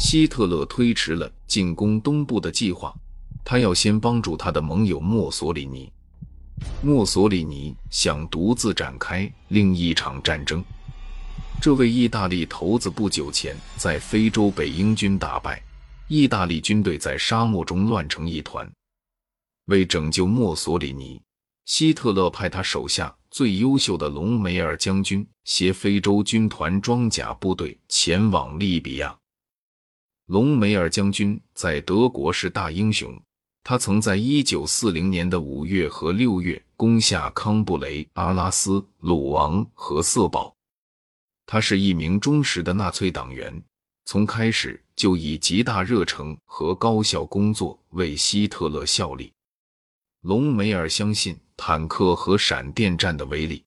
希特勒推迟了进攻东部的计划，他要先帮助他的盟友墨索里尼。墨索里尼想独自展开另一场战争。这位意大利头子不久前在非洲被英军打败，意大利军队在沙漠中乱成一团。为拯救墨索里尼，希特勒派他手下最优秀的隆美尔将军携非洲军团装甲部队前往利比亚。隆美尔将军在德国是大英雄。他曾在1940年的5月和6月攻下康布雷、阿拉斯、鲁昂和瑟堡。他是一名忠实的纳粹党员，从开始就以极大热诚和高效工作为希特勒效力。隆美尔相信坦克和闪电战的威力，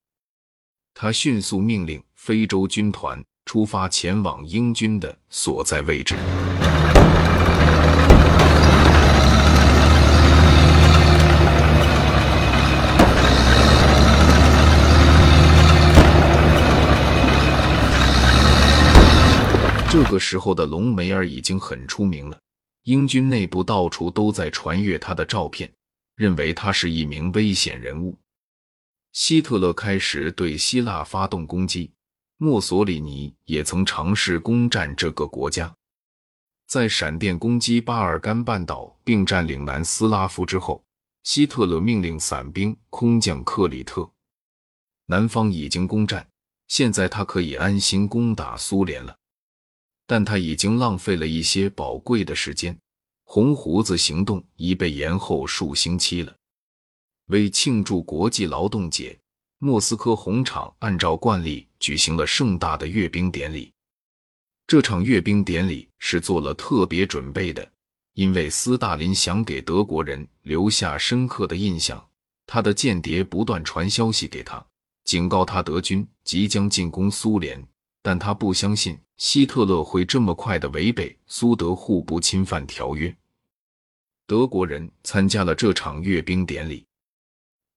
他迅速命令非洲军团出发前往英军的所在位置。这个时候的隆美尔已经很出名了，英军内部到处都在传阅他的照片，认为他是一名危险人物。希特勒开始对希腊发动攻击，墨索里尼也曾尝试攻占这个国家。在闪电攻击巴尔干半岛并占领南斯拉夫之后，希特勒命令伞兵空降克里特。南方已经攻占，现在他可以安心攻打苏联了。但他已经浪费了一些宝贵的时间，红胡子行动已被延后数星期了。为庆祝国际劳动节，莫斯科红场按照惯例举行了盛大的阅兵典礼。这场阅兵典礼是做了特别准备的，因为斯大林想给德国人留下深刻的印象。他的间谍不断传消息给他，警告他德军即将进攻苏联，但他不相信。希特勒会这么快的违背苏德互不侵犯条约？德国人参加了这场阅兵典礼。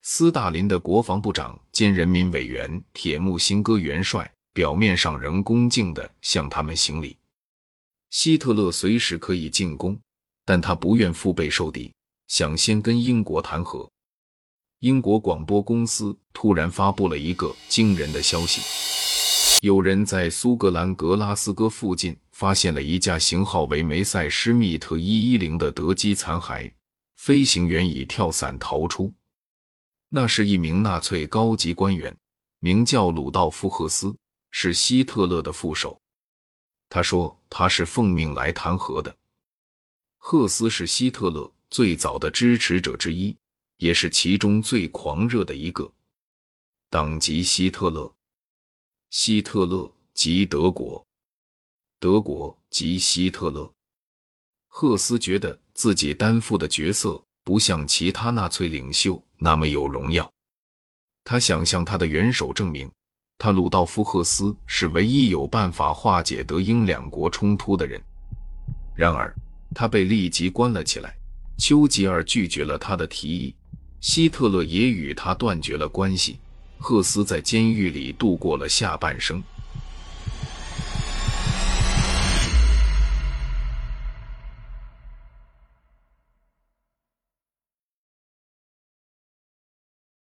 斯大林的国防部长兼人民委员铁木辛哥元帅表面上仍恭敬地向他们行礼。希特勒随时可以进攻，但他不愿腹背受敌，想先跟英国谈和。英国广播公司突然发布了一个惊人的消息。有人在苏格兰格拉斯哥附近发现了一架型号为梅塞施密特一一零的德机残骸，飞行员已跳伞逃出。那是一名纳粹高级官员，名叫鲁道夫·赫斯，是希特勒的副手。他说他是奉命来弹劾的。赫斯是希特勒最早的支持者之一，也是其中最狂热的一个。党籍希特勒。希特勒及德国，德国及希特勒。赫斯觉得自己担负的角色不像其他纳粹领袖那么有荣耀。他想向他的元首证明，他鲁道夫·赫斯是唯一有办法化解德英两国冲突的人。然而，他被立即关了起来。丘吉尔拒绝了他的提议，希特勒也与他断绝了关系。赫斯在监狱里度过了下半生。